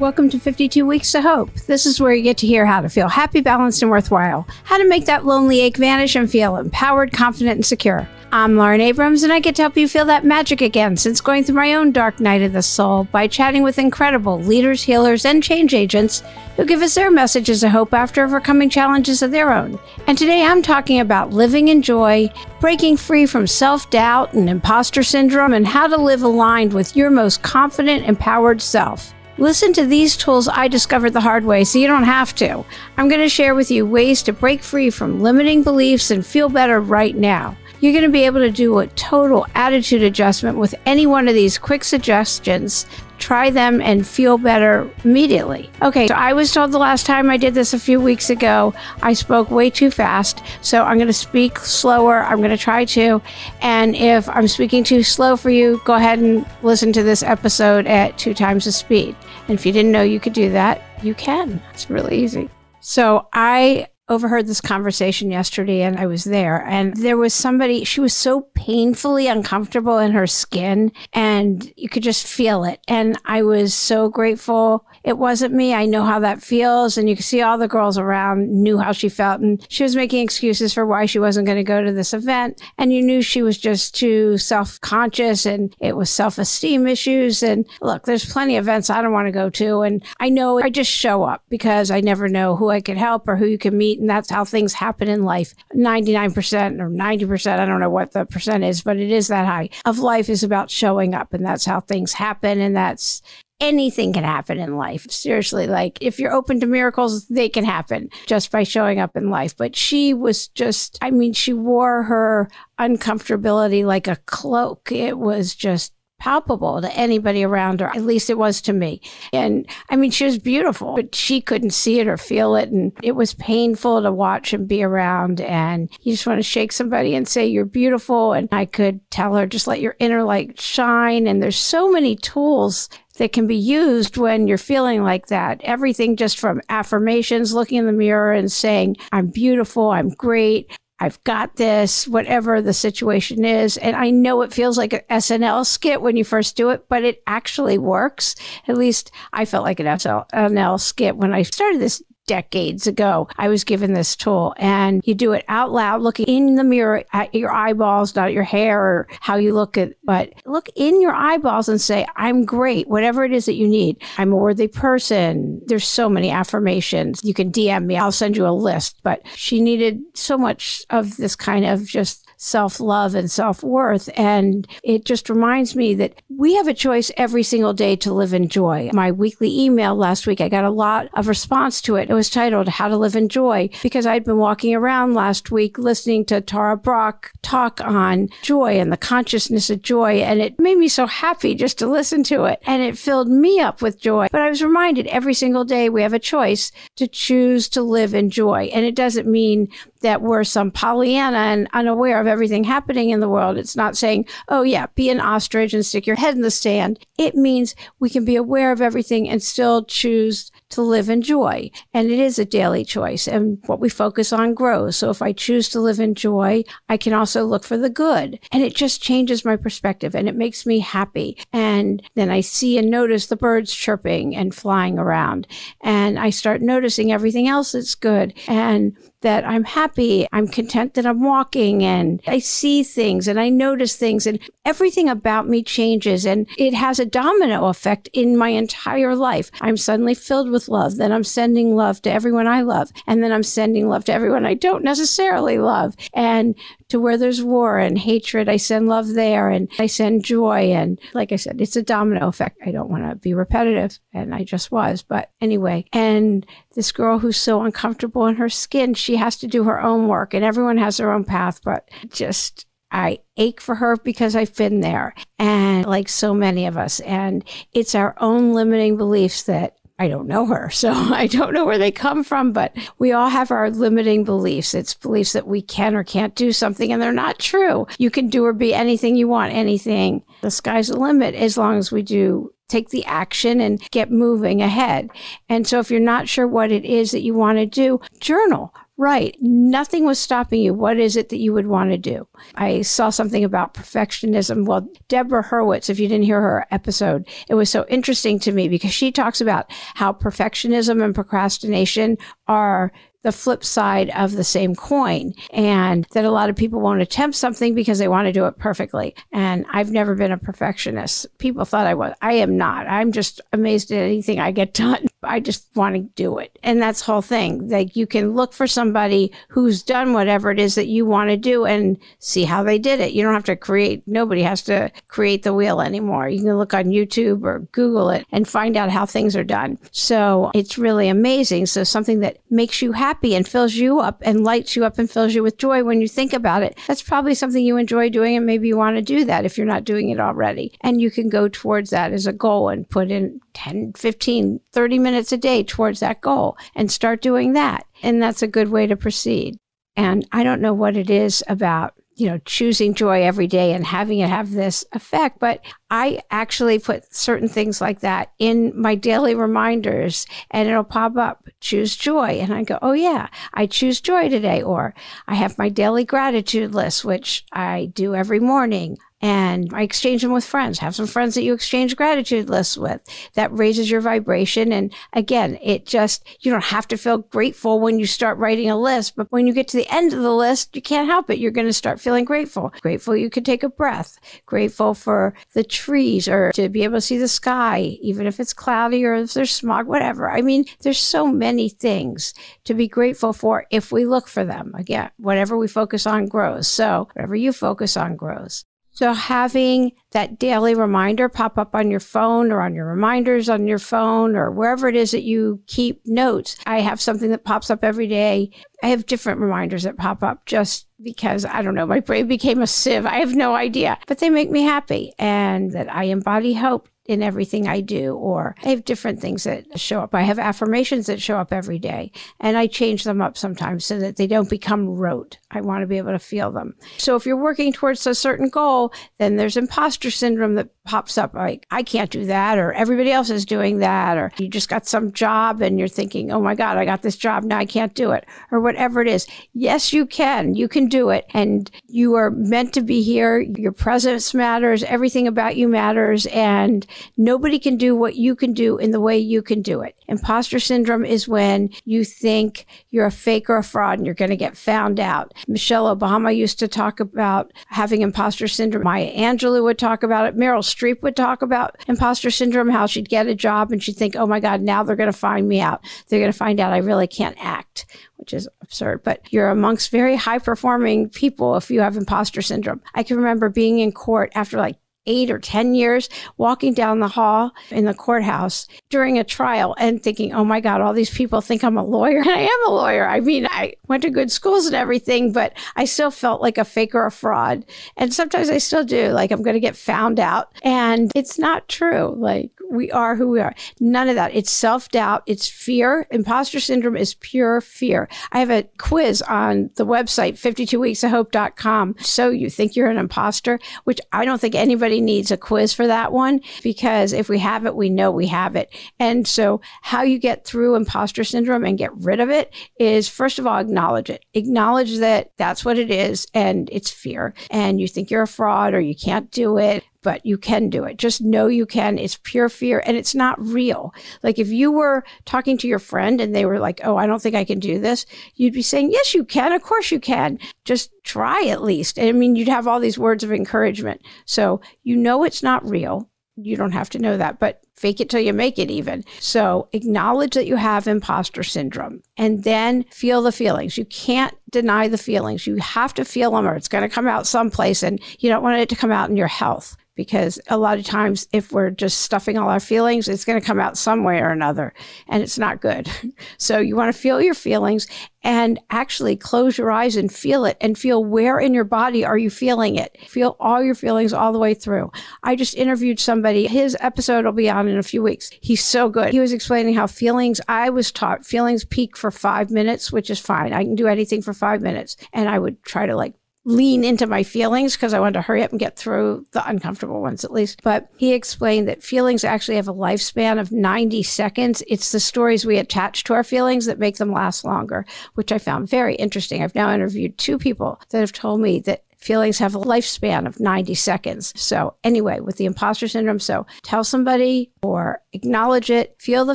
Welcome to 52 Weeks of Hope. This is where you get to hear how to feel happy, balanced, and worthwhile, how to make that lonely ache vanish and feel empowered, confident, and secure. I'm Lauren Abrams, and I get to help you feel that magic again since going through my own dark night of the soul by chatting with incredible leaders, healers, and change agents who give us their messages of hope after overcoming challenges of their own. And today I'm talking about living in joy, breaking free from self doubt and imposter syndrome, and how to live aligned with your most confident, empowered self. Listen to these tools I discovered the hard way so you don't have to. I'm going to share with you ways to break free from limiting beliefs and feel better right now. You're going to be able to do a total attitude adjustment with any one of these quick suggestions. Try them and feel better immediately. Okay, so I was told the last time I did this a few weeks ago, I spoke way too fast. So I'm going to speak slower. I'm going to try to. And if I'm speaking too slow for you, go ahead and listen to this episode at two times the speed. And if you didn't know you could do that, you can. It's really easy. So I overheard this conversation yesterday and I was there. And there was somebody she was so painfully uncomfortable in her skin and you could just feel it. And I was so grateful it wasn't me. I know how that feels. And you could see all the girls around knew how she felt. And she was making excuses for why she wasn't going to go to this event. And you knew she was just too self-conscious and it was self-esteem issues. And look there's plenty of events I don't want to go to. And I know I just show up because I never know who I could help or who you can meet. And that's how things happen in life. 99% or 90%, I don't know what the percent is, but it is that high of life is about showing up. And that's how things happen. And that's anything can happen in life. Seriously, like if you're open to miracles, they can happen just by showing up in life. But she was just, I mean, she wore her uncomfortability like a cloak. It was just palpable to anybody around her. At least it was to me. And I mean, she was beautiful, but she couldn't see it or feel it. And it was painful to watch and be around. And you just want to shake somebody and say, You're beautiful. And I could tell her, just let your inner light shine. And there's so many tools that can be used when you're feeling like that. Everything just from affirmations, looking in the mirror and saying, I'm beautiful, I'm great, I've got this, whatever the situation is. And I know it feels like an SNL skit when you first do it, but it actually works. At least I felt like an SNL skit when I started this decades ago, I was given this tool and you do it out loud, looking in the mirror at your eyeballs, not your hair or how you look at, but look in your eyeballs and say, I'm great, whatever it is that you need. I'm a worthy person. There's so many affirmations. You can DM me. I'll send you a list, but she needed so much of this kind of just self love and self worth. And it just reminds me that we have a choice every single day to live in joy. My weekly email last week, I got a lot of response to it. It was titled How to Live in Joy because I'd been walking around last week listening to Tara Brach talk on joy and the consciousness of joy. And it made me so happy just to listen to it. And it filled me up with joy. But I was reminded every single day we have a choice to choose to live in joy. And it doesn't mean that we're some Pollyanna and unaware of everything happening in the world. It's not saying, oh, yeah, be an ostrich and stick your head in the sand. It means we can be aware of everything and still choose to live in joy. And it is a daily choice. And what we focus on grows. So if I choose to live in joy, I can also look for the good. And it just changes my perspective and it makes me happy. And then I see and notice the birds chirping and flying around. And I start noticing everything else that's good. And that I'm happy, I'm content that I'm walking and I see things and I notice things and everything about me changes and it has a domino effect in my entire life. I'm suddenly filled with love. Then I'm sending love to everyone I love. And then I'm sending love to everyone I don't necessarily love. And to where there's war and hatred, I send love there and I send joy. And like I said, it's a domino effect. I don't want to be repetitive, and I just was. But anyway, and this girl who's so uncomfortable in her skin, she has to do her own work, and everyone has their own path, but just. I ache for her because I've been there and like so many of us. And it's our own limiting beliefs that I don't know her, so I don't know where they come from, but we all have our limiting beliefs. It's beliefs that we can or can't do something, and they're not true. You can do or be anything you want, anything. The sky's the limit as long as we do take the action and get moving ahead. And so if you're not sure what it is that you want to do, journal, Right. Nothing was stopping you. What is it that you would want to do? I saw something about perfectionism. Well, Deborah Hurwitz, if you didn't hear her episode, it was so interesting to me because she talks about how perfectionism and procrastination are the flip side of the same coin and that a lot of people won't attempt something because they want to do it perfectly. And I've never been a perfectionist. People thought I was. I am not. I'm just amazed at anything I get done. I just want to do it. And that's the whole thing. Like you can look for somebody who's done whatever it is that you want to do and see how they did it. You don't have to create, nobody has to create the wheel anymore. You can look on YouTube or Google it and find out how things are done. So it's really amazing. So something that makes you happy happy and fills you up and lights you up and fills you with joy when you think about it, that's probably something you enjoy doing and maybe you want to do that if you're not doing it already. And you can go towards that as a goal and put in 10, 15, 30 minutes a day towards that goal and start doing that. And that's a good way to proceed. And I don't know what it is about you know, choosing joy every day and having it have this effect. But I actually put certain things like that in my daily reminders and it'll pop up, choose joy. And I go, oh, yeah, I choose joy today. Or I have my daily gratitude list, which I do every morning and I exchange them with friends. Have some friends that you exchange gratitude lists with. That raises your vibration. And again, it just, you don't have to feel grateful when you start writing a list, but when you get to the end of the list, you can't help it. You're going to start feeling grateful. Grateful you could take a breath. Grateful for the trees or to be able to see the sky, even if it's cloudy or if there's smog, whatever. I mean, there's so many things to be grateful for if we look for them. Again, whatever we focus on grows. So whatever you focus on grows. So having that daily reminder pop up on your phone or on your reminders on your phone or wherever it is that you keep notes. I have something that pops up every day. I have different reminders that pop up just because I don't know, my brain became a sieve. I have no idea, but they make me happy and that I embody hope in everything I do, or I have different things that show up. I have affirmations that show up every day, and I change them up sometimes so that they don't become rote. I want to be able to feel them. So if you're working towards a certain goal, then there's imposter syndrome that pops up like, I can't do that, or everybody else is doing that, or you just got some job and you're thinking, oh my God, I got this job, now I can't do it, or whatever it is. Yes, you can. You can do it. And you are meant to be here. Your presence matters. Everything about you matters. And nobody can do what you can do in the way you can do it. Imposter syndrome is when you think you're a fake or a fraud and you're going to get found out. Michelle Obama used to talk about having imposter syndrome. Maya Angelou would talk about it. Meryl Streep would talk about imposter syndrome, how she'd get a job and she'd think, oh my God, now they're going to find me out. They're going to find out I really can't act, which is absurd. But you're amongst very high performing people if you have imposter syndrome. I can remember being in court after like eight or 10 years walking down the hall in the courthouse during a trial and thinking, oh my God, all these people think I'm a lawyer. And I am a lawyer. I mean, I went to good schools and everything, but I still felt like a fake or a fraud. And sometimes I still do, like I'm going to get found out. And it's not true. Like we are who we are. None of that. It's self doubt. It's fear. Imposter syndrome is pure fear. I have a quiz on the website, 52weeksofhope.com. So you think you're an imposter, which I don't think anybody needs a quiz for that one because if we have it, we know we have it. And so, how you get through imposter syndrome and get rid of it is first of all, acknowledge it. Acknowledge that that's what it is and it's fear. And you think you're a fraud or you can't do it but you can do it. Just know you can. It's pure fear and it's not real. Like if you were talking to your friend and they were like, Oh, I don't think I can do this, you'd be saying, Yes, you can. Of course you can. Just try at least. I mean, you'd have all these words of encouragement. So you know it's not real. You don't have to know that, but fake it till you make it even. So acknowledge that you have imposter syndrome and then feel the feelings. You can't deny the feelings. You have to feel them or it's going to come out someplace and you don't want it to come out in your health because a lot of times if we're just stuffing all our feelings it's going to come out some way or another and it's not good. So you want to feel your feelings and actually close your eyes and feel it and feel where in your body are you feeling it? Feel all your feelings all the way through. I just interviewed somebody his episode will be on in a few weeks. He's so good. He was explaining how feelings i was taught feelings peak for five minutes which is fine. I can do anything for five minutes and i would try to like lean into my feelings because I wanted to hurry up and get through the uncomfortable ones at least. But he explained that feelings actually have a lifespan of 90 seconds. It's the stories we attach to our feelings that make them last longer, which I found very interesting. I've now interviewed two people that have told me that feelings have a lifespan of 90 seconds. So, anyway, with the imposter syndrome, so tell somebody or acknowledge it, feel the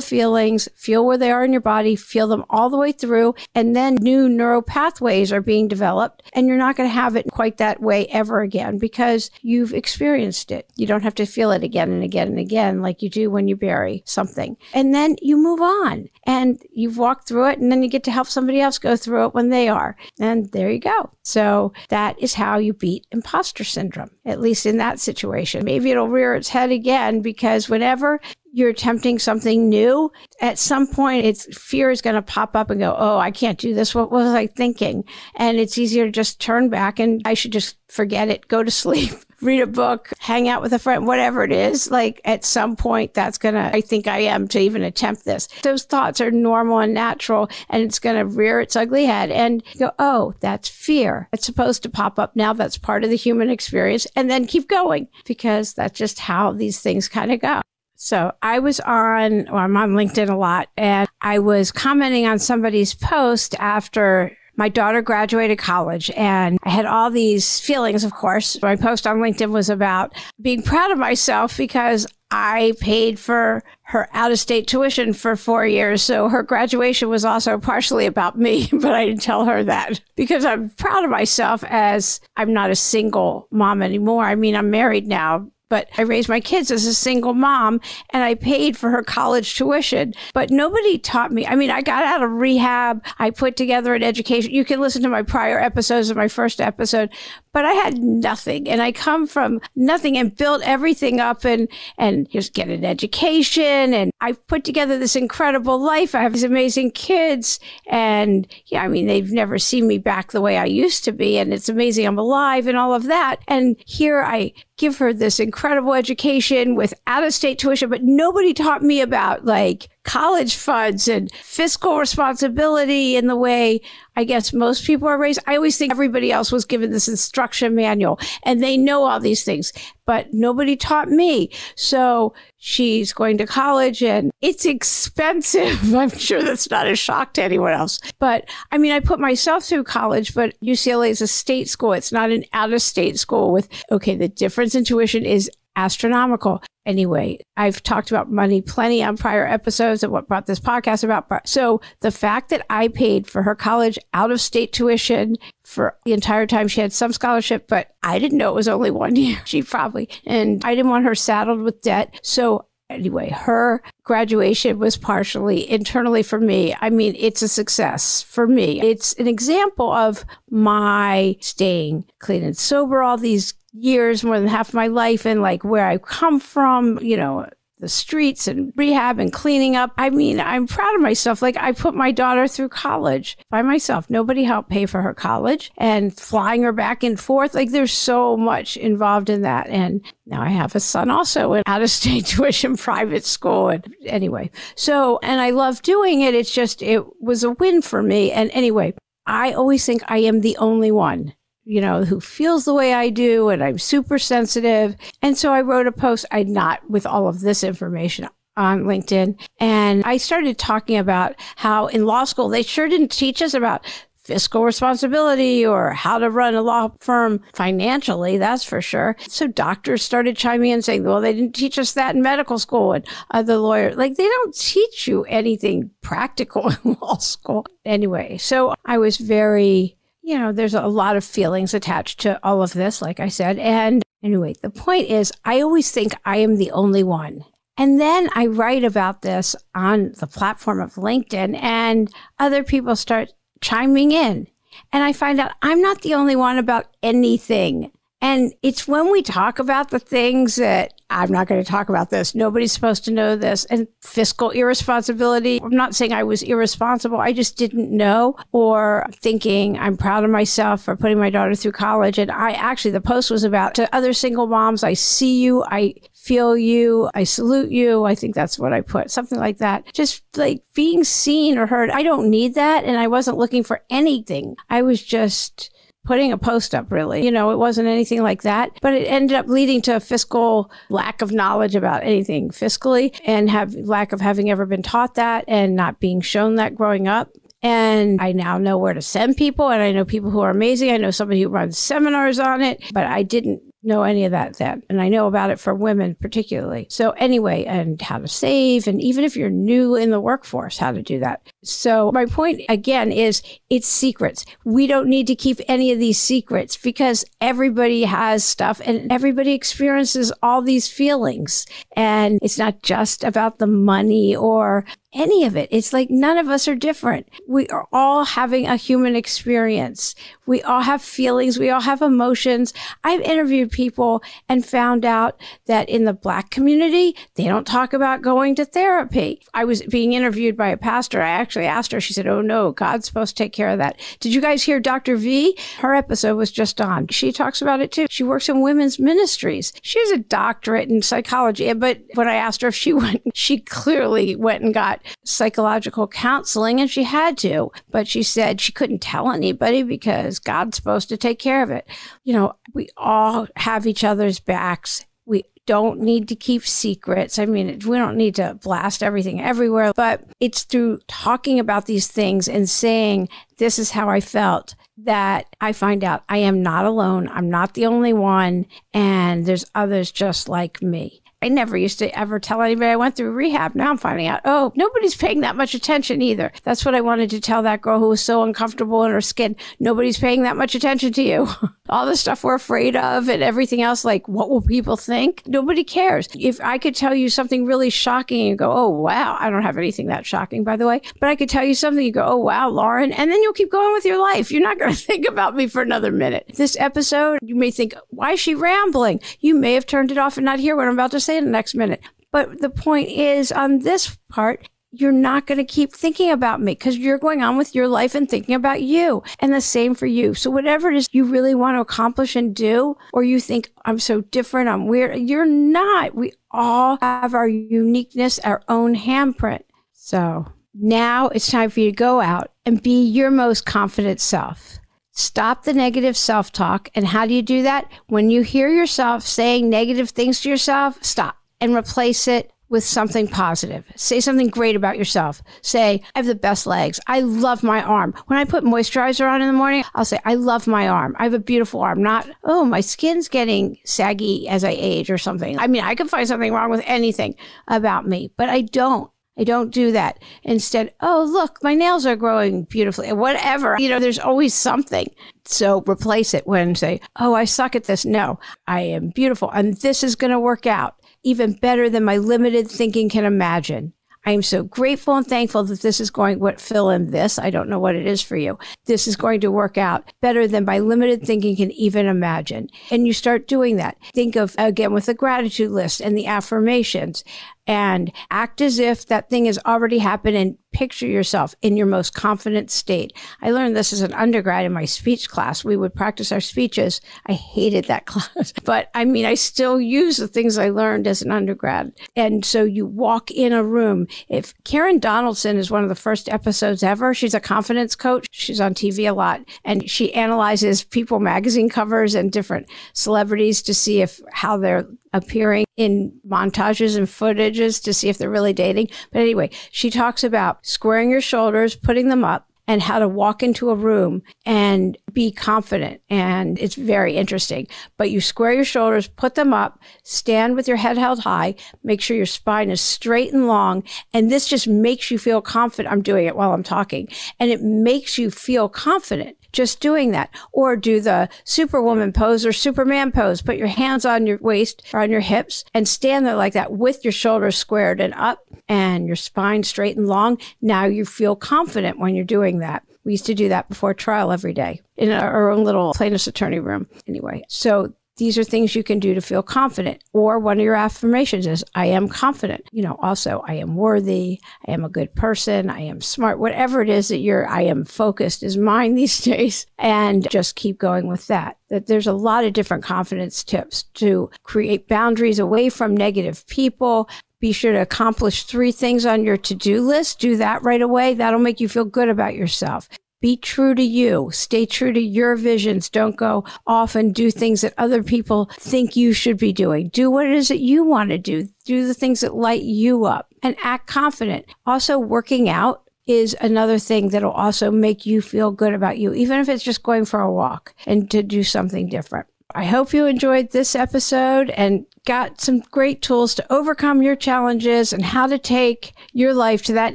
feelings, feel where they are in your body, feel them all the way through, and then new neural pathways are being developed. And you're not going to have it quite that way ever again because you've experienced it. You don't have to feel it again and again and again like you do when you bury something. And then you move on and you've walked through it, and then you get to help somebody else go through it when they are. And there you go. So, that is how you beat imposter syndrome, at least in that situation. Maybe it'll rear its head again because whenever you're attempting something new, at some point it's fear is going to pop up and go, Oh, I can't do this. What was I thinking? And it's easier to just turn back and I should just forget it, go to sleep, read a book, hang out with a friend, whatever it is. Like at some point that's going to, I think I am to even attempt this. Those thoughts are normal and natural and it's going to rear its ugly head and go, Oh, that's fear. It's supposed to pop up now. That's part of the human experience and then keep going because that's just how these things kind of go. So I was on, well, I'm on LinkedIn a lot, and I was commenting on somebody's post after my daughter graduated college and I had all these feelings, of course. My post on LinkedIn was about being proud of myself because I paid for her out of state tuition for four years. So her graduation was also partially about me, but I didn't tell her that because I'm proud of myself as I'm not a single mom anymore. I mean, I'm married now, but I raised my kids as a single mom and I paid for her college tuition. But nobody taught me. I mean, I got out of rehab. I put together an education. You can listen to my prior episodes of my first episode, but I had nothing and I come from nothing and built everything up and, and just get an education. And I put together this incredible life. I have these amazing kids and yeah, I mean, they've never seen me back the way I used to be. And it's amazing I'm alive and all of that. And here I give her this incredible education with out of state tuition, but nobody taught me about like college funds and fiscal responsibility in the way I guess most people are raised. I always think everybody else was given this instruction manual and they know all these things, but nobody taught me. So she's going to college and it's expensive. I'm sure that's not a shock to anyone else. But I mean, I put myself through college, but UCLA is a state school. It's not an out of state school with, okay, the difference in tuition is astronomical. Anyway, I've talked about money plenty on prior episodes of what brought this podcast about. So the fact that I paid for her college out of state tuition for the entire time she had some scholarship, but I didn't know it was only one year. She probably, and I didn't want her saddled with debt. So anyway, her graduation was partially internally for me. I mean, it's a success for me. It's an example of my staying clean and sober all these years, more than half my life, and like where I come from, you know, the streets and rehab and cleaning up. I mean, I'm proud of myself. Like I put my daughter through college by myself. Nobody helped pay for her college and flying her back and forth. Like there's so much involved in that. And now I have a son also in out of state tuition private school. And anyway, so, and I love doing it. It's just, it was a win for me. And anyway, I always think I am the only one you know, who feels the way I do and I'm super sensitive. And so I wrote a post, I not with all of this information on LinkedIn. And I started talking about how in law school, they sure didn't teach us about fiscal responsibility or how to run a law firm financially, that's for sure. So doctors started chiming in saying, well, they didn't teach us that in medical school and other lawyers. Like they don't teach you anything practical in law school. Anyway, so I was very you know, there's a lot of feelings attached to all of this, like I said. And anyway, the point is, I always think I am the only one. And then I write about this on the platform of LinkedIn, and other people start chiming in. And I find out I'm not the only one about anything. And it's when we talk about the things that I'm not going to talk about this. Nobody's supposed to know this. And fiscal irresponsibility. I'm not saying I was irresponsible. I just didn't know or thinking I'm proud of myself for putting my daughter through college. And I actually, the post was about to other single moms. I see you. I feel you. I salute you. I think that's what I put. Something like that. Just like being seen or heard. I don't need that. And I wasn't looking for anything. I was just putting a post up, really. You know, it wasn't anything like that, but it ended up leading to a fiscal lack of knowledge about anything fiscally and have lack of having ever been taught that and not being shown that growing up. And I now know where to send people, and I know people who are amazing. I know somebody who runs seminars on it, but I didn't know any of that then. And I know about it for women particularly. So, anyway, and how to save, and even if you're new in the workforce, how to do that. So, my point again is it's secrets. We don't need to keep any of these secrets because everybody has stuff and everybody experiences all these feelings. And it's not just about the money or any of it. It's like none of us are different. We are all having a human experience. We all have feelings. We all have emotions. I've interviewed people and found out that in the black community, they don't talk about going to therapy. I was being interviewed by a pastor. I actually asked her, she said, Oh no, God's supposed to take care of that. Did you guys hear Dr. V? Her episode was just on. She talks about it too. She works in women's ministries. She has a doctorate in psychology. But when I asked her if she went, she clearly went and got psychological counseling and she had to, but she said she couldn't tell anybody because God's supposed to take care of it. You know, we all have each other's backs. We don't need to keep secrets. I mean, we don't need to blast everything everywhere, but it's through talking about these things and saying, this is how I felt that I find out I am not alone. I'm not the only one. And there's others just like me. I never used to ever tell anybody I went through rehab. Now I'm finding out, oh, nobody's paying that much attention either. That's what I wanted to tell that girl who was so uncomfortable in her skin. Nobody's paying that much attention to you. All the stuff we're afraid of and everything else, like what will people think? Nobody cares. If I could tell you something really shocking and you go, oh, wow, I don't have anything that shocking, by the way, but I could tell you something, you go, oh, wow, Lauren, and then you'll keep going with your life. You're not going to think about me for another minute. This episode, you may think, why is she rambling? You may have turned it off and not hear what I'm about to say say in the next minute. But the point is, on this part, you're not going to keep thinking about me because you're going on with your life and thinking about you. And the same for you. So, whatever it is you really want to accomplish and do, or you think, I'm so different, I'm weird, you're not. We all have our uniqueness, our own handprint. So, now it's time for you to go out and be your most confident self. Stop the negative self talk. And how do you do that? When you hear yourself saying negative things to yourself, stop and replace it with something positive. Say something great about yourself. Say, I have the best legs. I love my arm. When I put moisturizer on in the morning, I'll say, I love my arm. I have a beautiful arm. Not, oh, my skin's getting saggy as I age or something. I mean, I can find something wrong with anything about me, but I don't. I don't do that. Instead, oh, look, my nails are growing beautifully, whatever. You know, there's always something. So replace it when say, oh, I suck at this. No, I am beautiful and this is going to work out even better than my limited thinking can imagine. I am so grateful and thankful that this is going what fill in this. I don't know what it is for you. This is going to work out better than my limited thinking can even imagine. And you start doing that. Think of again with the gratitude list and the affirmations and act as if that thing has already happened and picture yourself in your most confident state. I learned this as an undergrad in my speech class. We would practice our speeches. I hated that class, but I mean, I still use the things I learned as an undergrad. And so you walk in a room. If Karen Donaldson is one of the first episodes ever, she's a confidence coach. She's on TV a lot and she analyzes People magazine covers and different celebrities to see if how they're appearing in montages and footages to see if they're really dating. But anyway, she talks about squaring your shoulders, putting them up, and how to walk into a room and be confident. And it's very interesting. But you square your shoulders, put them up, stand with your head held high, make sure your spine is straight and long. And this just makes you feel confident. I'm doing it while I'm talking. And it makes you feel confident just doing that. Or do the superwoman pose or superman pose. Put your hands on your waist or on your hips and stand there like that with your shoulders squared and up and your spine straight and long. Now you feel confident when you're doing that. We used to do that before trial every day in our own little plaintiff's attorney room. Anyway, so these are things you can do to feel confident. Or one of your affirmations is, I am confident. You know, also, I am worthy. I am a good person. I am smart. Whatever it is that you're, I am focused is mine these days. And just keep going with that. That there's a lot of different confidence tips to create boundaries away from negative people, be sure to accomplish three things on your to do list. Do that right away. That'll make you feel good about yourself. Be true to you. Stay true to your visions. Don't go off and do things that other people think you should be doing. Do what it is that you want to do. Do the things that light you up and act confident. Also, working out is another thing that'll also make you feel good about you, even if it's just going for a walk and to do something different. I hope you enjoyed this episode and got some great tools to overcome your challenges and how to take your life to that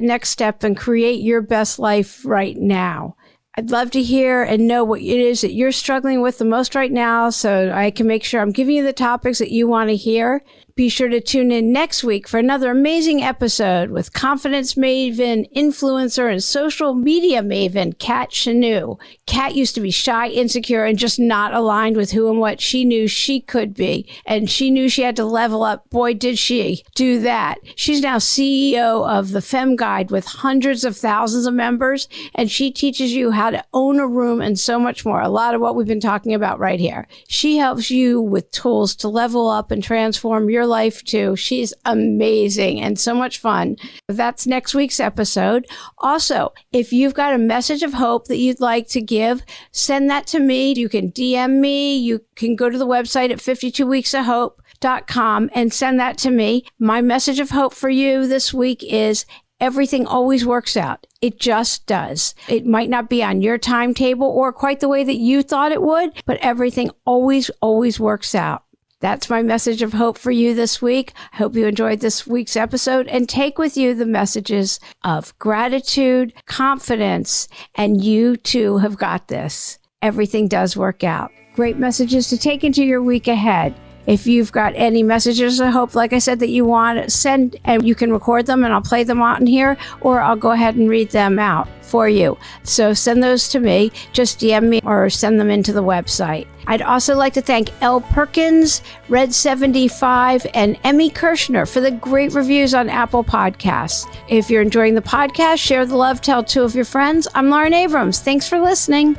next step and create your best life right now. I'd love to hear and know what it is that you're struggling with the most right now so I can make sure I'm giving you the topics that you want to hear. Be sure to tune in next week for another amazing episode with confidence maven, influencer, and social media maven, Kat Chenu. Kat used to be shy, insecure, and just not aligned with who and what she knew she could be. And she knew she had to level up. Boy, did she do that. She's now CEO of the Fem Guide with hundreds of thousands of members, and she teaches you how to own a room and so much more. A lot of what we've been talking about right here. She helps you with tools to level up and transform your life too. She's amazing and so much fun. That's next week's episode. Also, if you've got a message of hope that you'd like to give, send that to me. You can DM me. You can go to the website at 52 weeks of hope.com and send that to me. My message of hope for you this week is everything always works out. It just does. It might not be on your timetable or quite the way that you thought it would, but everything always, always works out. That's my message of hope for you this week. I hope you enjoyed this week's episode and take with you the messages of gratitude, confidence, and you too have got this. Everything does work out. Great messages to take into your week ahead. If you've got any messages I hope, like I said, that you want, send and you can record them and I'll play them out in here, or I'll go ahead and read them out for you. So send those to me. Just DM me or send them into the website. I'd also like to thank L. Perkins, Red75, and Emmy Kirshner for the great reviews on Apple Podcasts. If you're enjoying the podcast, share the love, tell two of your friends. I'm Lauren Abrams. Thanks for listening.